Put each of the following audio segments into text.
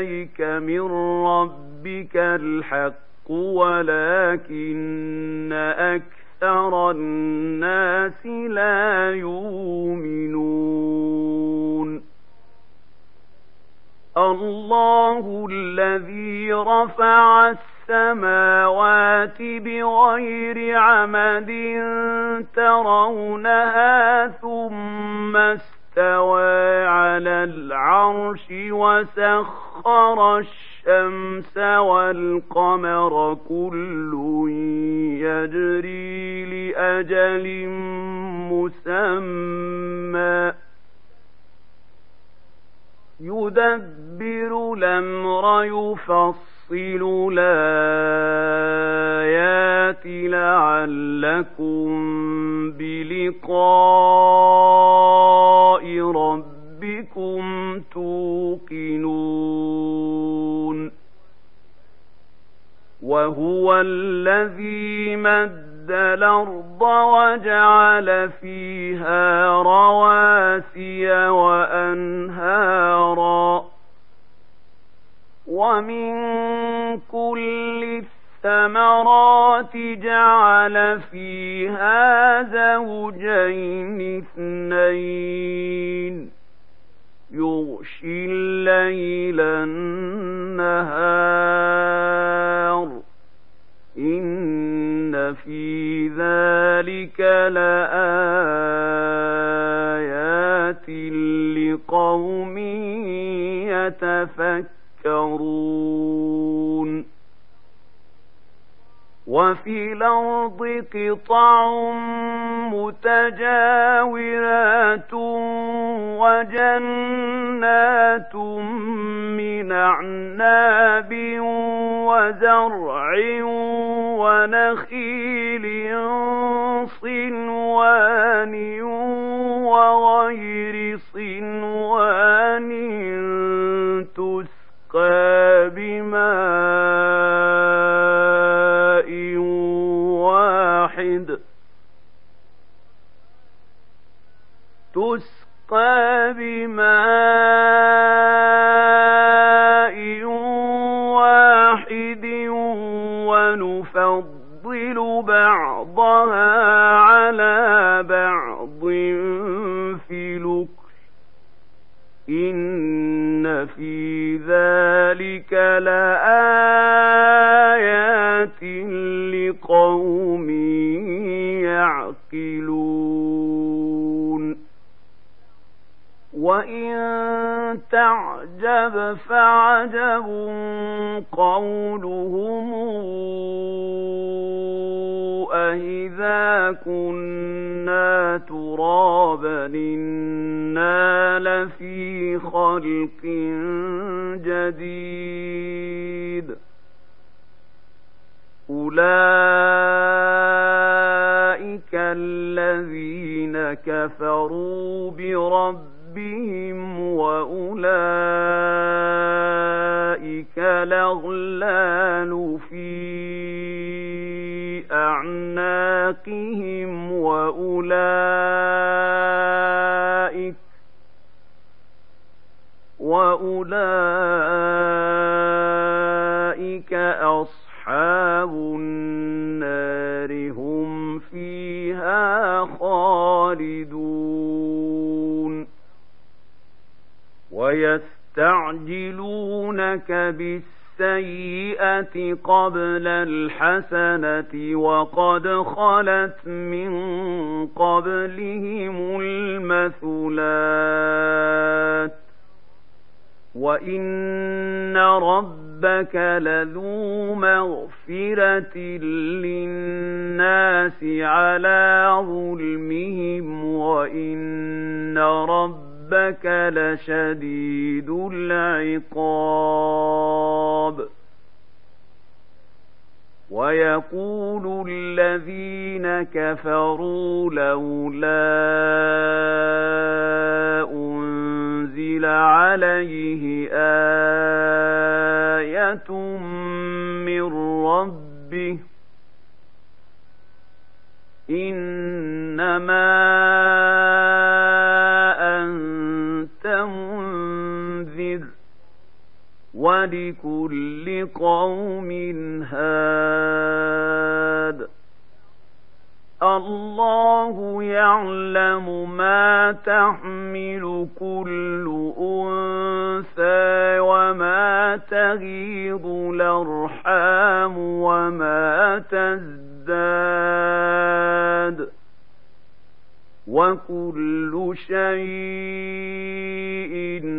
إليك من ربك الحق ولكن أكثر الناس لا يؤمنون. الله الذي رفع السماوات بغير عمد ترونها ثم استوى على العرش وسخر الشمس والقمر كل يجري لأجل مسمى. يدبر الأمر يفصل الآيات لعلكم بلقاء ربكم توقنون. وهو الذي مد الأرض وجعل فيها رواسي وأنهارا. ومن كل الثمرات جعل فيها زوجين اثنين. الليل النهار. إن في ذلك لآيات لقوم يتفكرون. وفي الأرض قطع متجاورات وجنات من أعناب وزرع ونخيل صنوان وإن تعجب فعجب قولهم أإذا كنا ترابا إنا لفي خلق جديد أولئك الذين كفروا بربهم وأولئك الأغلال في أعناقهم وأولئك وأولئك ويستعجلونك بالسيئة قبل الحسنة وقد خلت من قبلهم المثلات وإن ربك لذو مغفرة للناس على ظلمهم وإن ربك ربك لشديد العقاب. ويقول الذين كفروا لولا أنزل عليه آية من ربه إنما ولكل قوم هاد. الله يعلم ما تحمل كل أنثى وما تغيض الأرحام وما تزداد. وكل شيء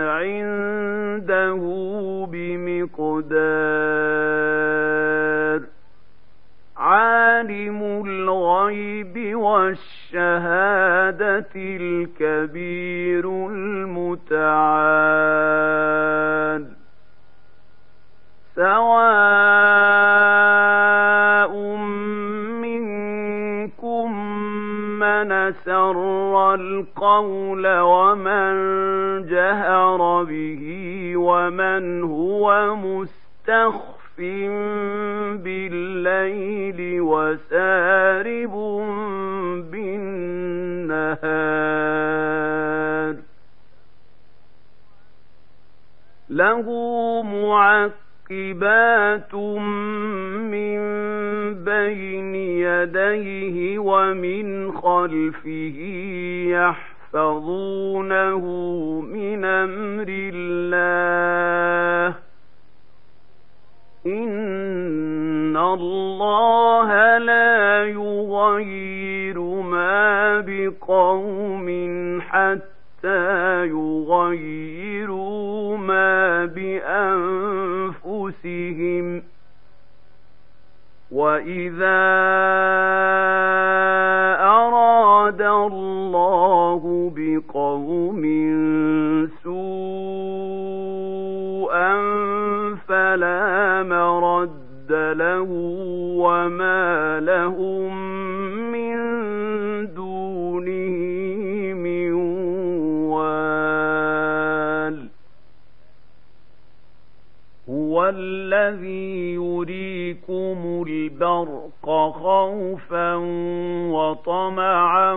عنده بمقدار. عالم الغيب والشهادة الكبير يحفظونه من أمر الله إن الله لا يغير ما بقوم حتى يغيروا ما بأنفسهم وإذا أراد الله بقوم سوءا فلا مرد له وما لهم من دونه من وال هو الذي يريكم البرق خوفا وطمعا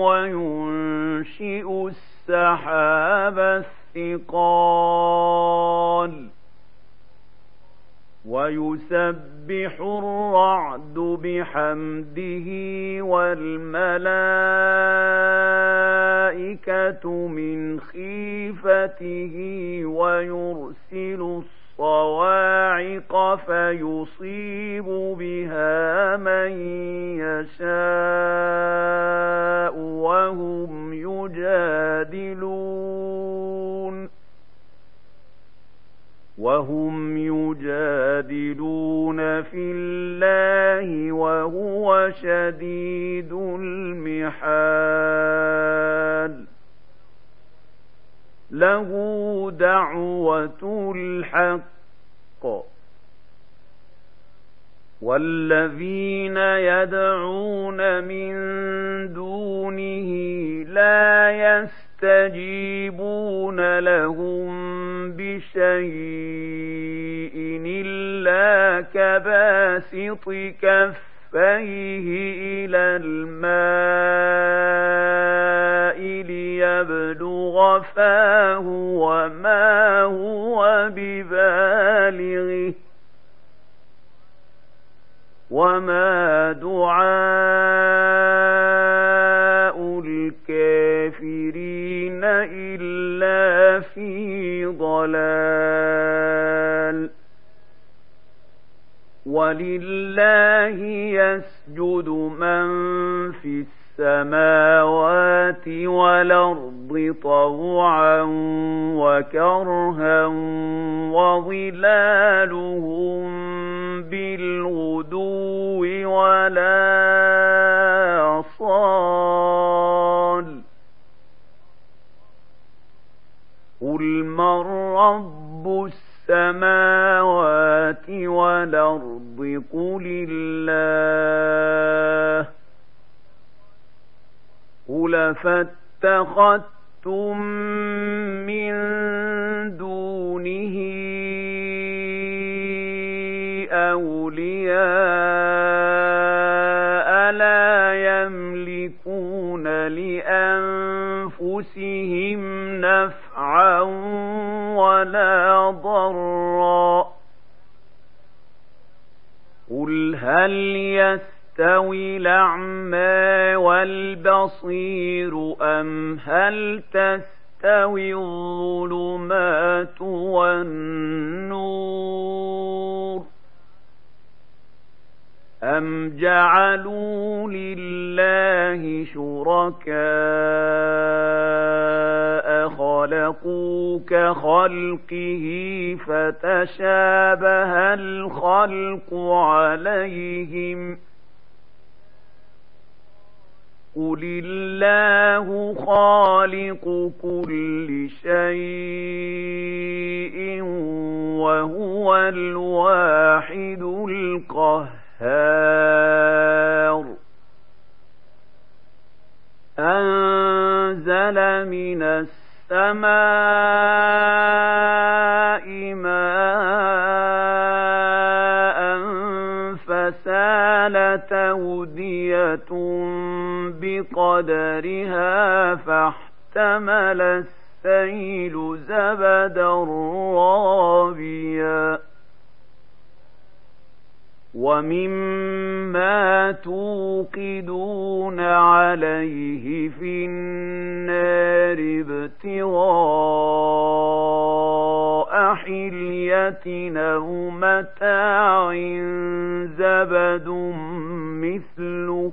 وينشئ السحاب الثقال ويسبح الرعد بحمده والملائكة من خيفته ويرسل الصواعق فيصيب بها من يشاء وهم يجادلون وهم يجادلون في الله وهو شديد المحال له دعوة الحق والذين يدعون من دونه لا يستجيبون لهم بشيء إلا كباسط كفيه إلى الماء ليبلغ فاه وما هو ببالغه وما دعاء الكافرين إلا في ضلال ولله يسجد من في السماوات والأرض طوعا وكرها وظلالهم بالغدو ولا صال قل من رب السماوات والأرض قل الله قل فاتخذتم من دونه أولياء لا يملكون لأنفسهم نفعا ولا ضرا قل هل يستوي الأعمى والبصير أم هل تستوي الظلمات والنور أم جعلوا لله شركاء خلقوا كخلقه فتشابه الخلق عليهم قل الله خالق كل شيء وهو الواحد القهار أنزل من السماء بقدرها فاحتمل السيل زبدا رابيا. ومما توقدون عليه في النار ابتغاء حلية أو متاع زبد مثله.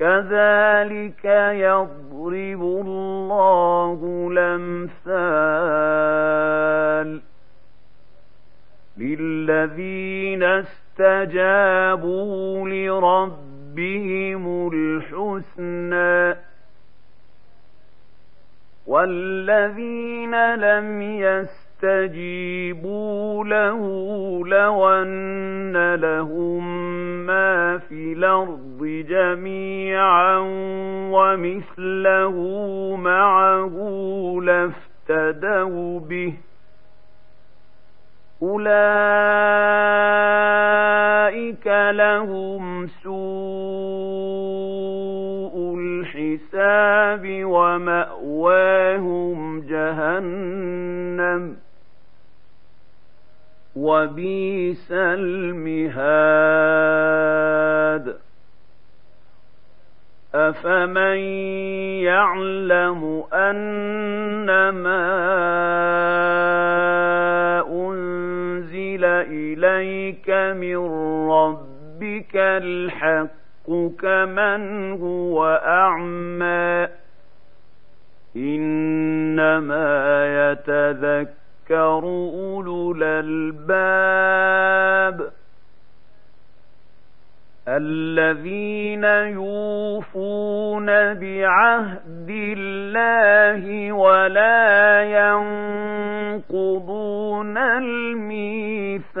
كذلك يضرب الله الأمثال للذين استجابوا لربهم الحسنى والذين لم يستجيبوا له لو أن لهم ما في الأرض جميعا ومثله معه لافتدوا به. أولئك لهم سوء الحساب ومأواهم جهنم. وبئس المهاد. أفمن يعلم أنما إليك من ربك الحق كمن هو أعمى إنما يتذكر أولو الألباب الذين يوفون بعهد الله ولا ينقضون الميثاق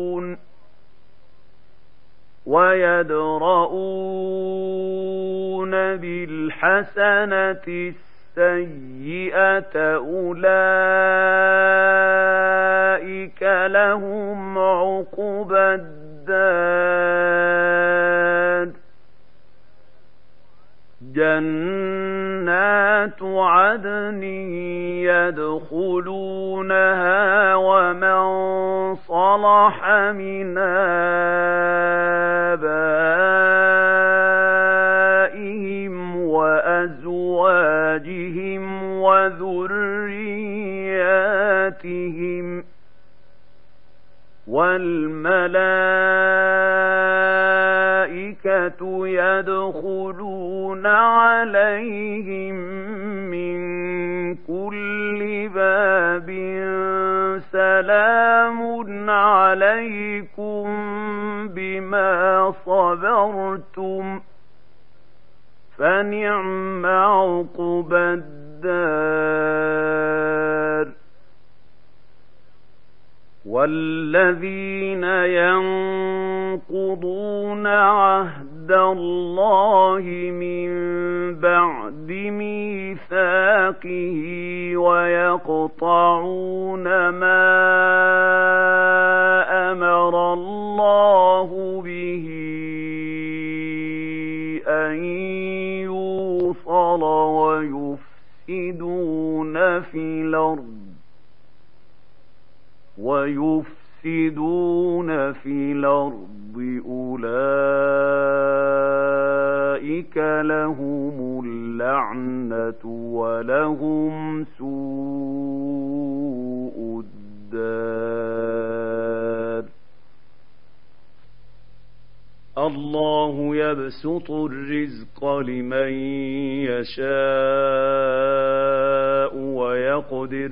ويدرؤون بالحسنة السيئة أولئك لهم عقبى الدار. جنات عدن يدخلونها ومن صلح من عليهم من كل باب سلام عليكم بما صبرتم فنعم عقبى الدار والذين ينقضون عهد الله من بعد ميثاقه ويقطعون ما أمر الله به أن يوصل ويفسدون في الأرض ويفسدون في الأرض أولئك لهم اللعنة ولهم سوء الدار. الله يبسط الرزق لمن يشاء ويقدر.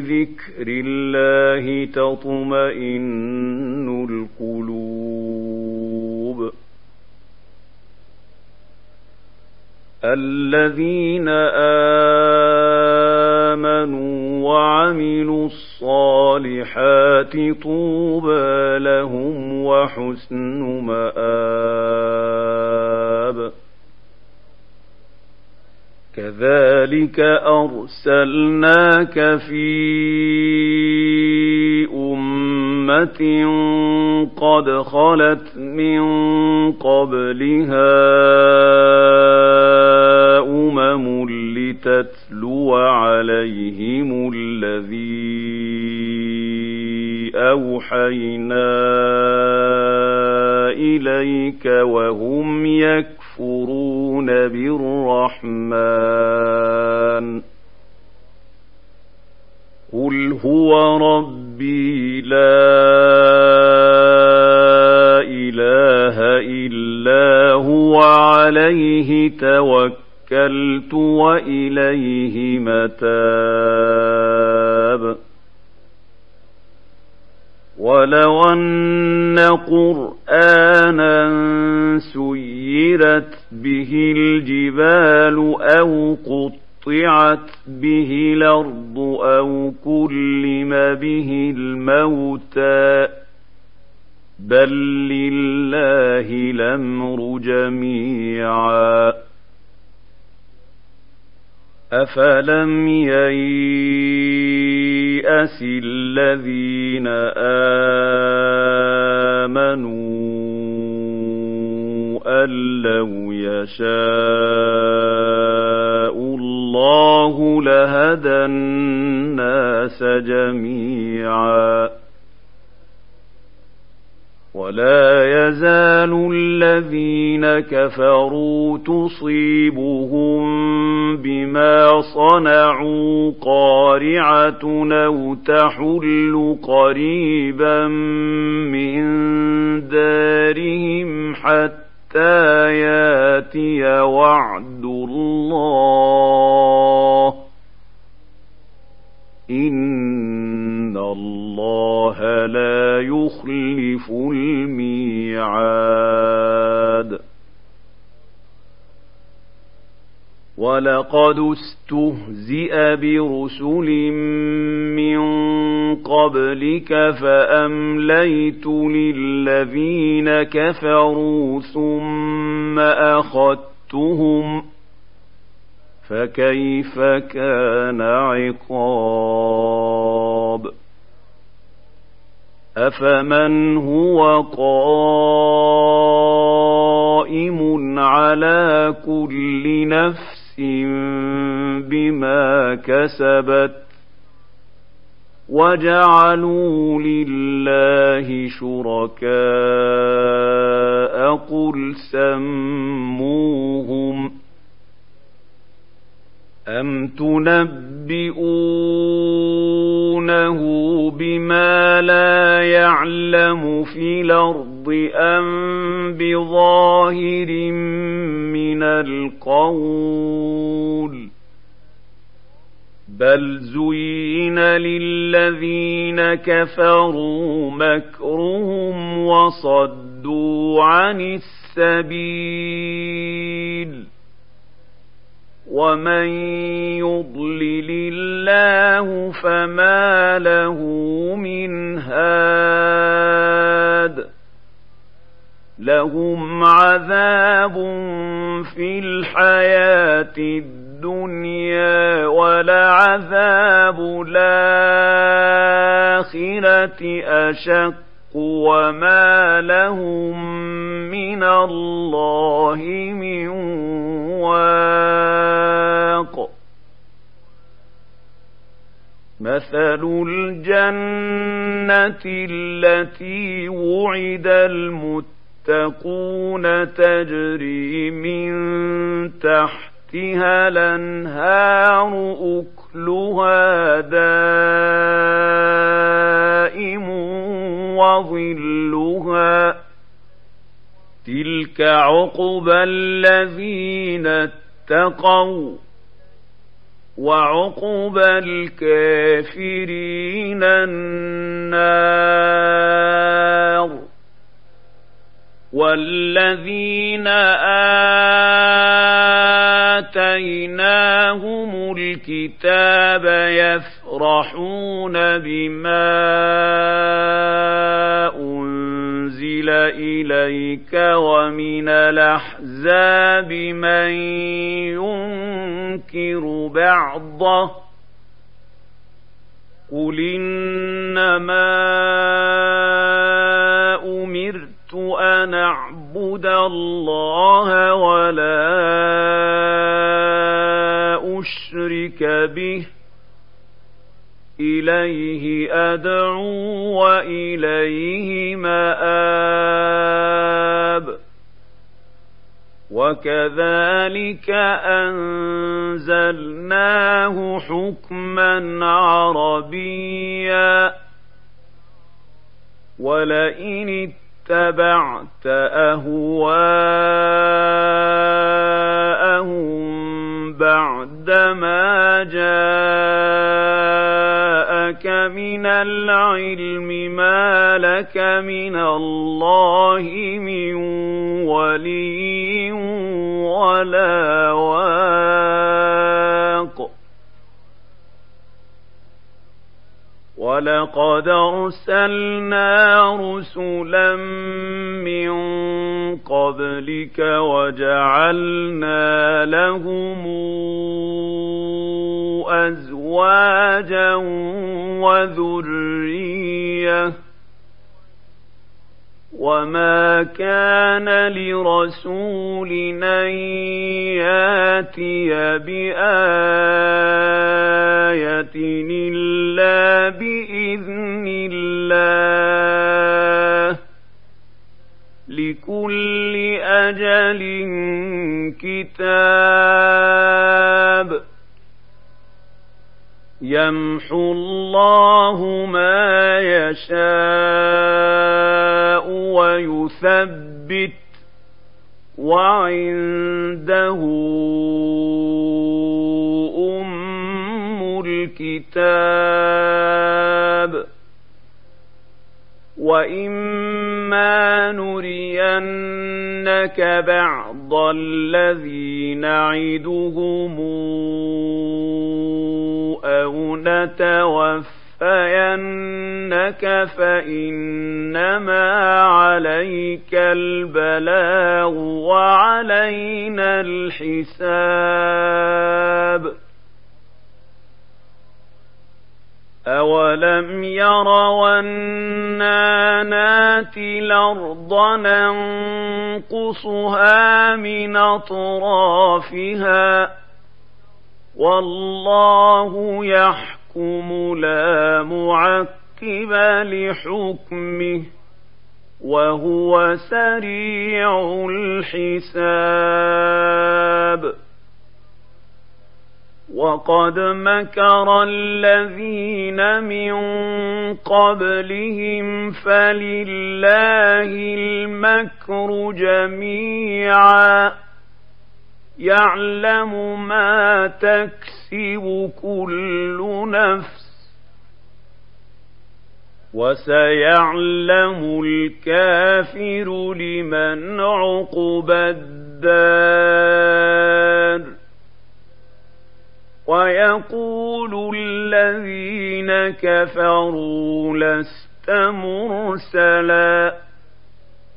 بذكر الله تطمئن القلوب. الذين آمنوا وعملوا الصالحات طوبى لهم وحسن مآب. كذلك أرسلناك في أمة قد خلت من قبلها أمم لتتلو عليهم الذي أوحينا إليك وهم يكفرون بالرحمن. قل هو ربي لا إله إلا هو عليه توكلت وإليه متاب ولو أن قرآنا سيرت به الجبال أو قط قطعت به الأرض أو كلم به الموتى بل لله الأمر جميعا أفلم ييأس الذين آمنوا أن لو يشاء الله لهدى الناس جميعا ولا يزال الذين كفروا تصيبهم بما صنعوا قارعه أو تحل قريبا من دارهم حتى ياتي وعد الله. إن الله لا يخلف الميعاد. ولقد استهزئ برسل من قبلك فأمليت للذين كفروا ثم أخذتهم ۖ فكيف كان عقاب افمن هو قائم على كل نفس بما كسبت وجعلوا لله شركاء قل سموهم أَمْ تُنَبِّئُونَهُ بِمَا لَا يَعْلَمُ فِي الْأَرْضِ أَم بِظَاهِرٍ مِّنَ الْقَوْلِ. بَلْ زُيِّنَ لِلَّذِينَ كَفَرُوا مَكْرُهُمْ وَصَدُّوا عَنِ السَّبِيلِ. ومن يضلل الله فما له من هاد لهم عذاب في الحياة الدنيا ولعذاب الآخرة أشق وما لهم من الله من واق. مثل الجنة التي وعد المتقون تجري من تحتها الأنهار أكلها دائم وظلها تلك عقبى الذين اتقوا وعقبى الكافرين النار والذين آتيناهم الكتاب يفرحون بما أنزل إليك ومن الأحزاب من ينكر بعضه قل إنما الله ولا أشرك به. إليه أدعو وإليه مآب. وكذلك أنزلناه حكما عربيا. ولئن اتبعت أهواءهم بعدما جاءك من العلم ما لك من الله من ولي ولا واق ولقد أرسلنا رسلا من قبلك وجعلنا لهم أزواجا وذرية وما كان لرسول ان ياتي بايه الا باذن الله لكل أجل كتاب يمحو الله ما يشاء ويثبت وعنده ام الكتاب واما نرينك بعض الذي نعدهم أو نتوفينك فإنما عليك البلاغ وعلينا الحساب أولم يروا أنا ناتي الأرض ننقصها من أطرافها والله يحكم لا معقب لحكمه وهو سريع الحساب. وقد مكر الذين من قبلهم فلله المكر جميعا. يعلم ما تكسب كل نفس وسيعلم الكافر لمن عقب الدار ويقول الذين كفروا لست مرسلا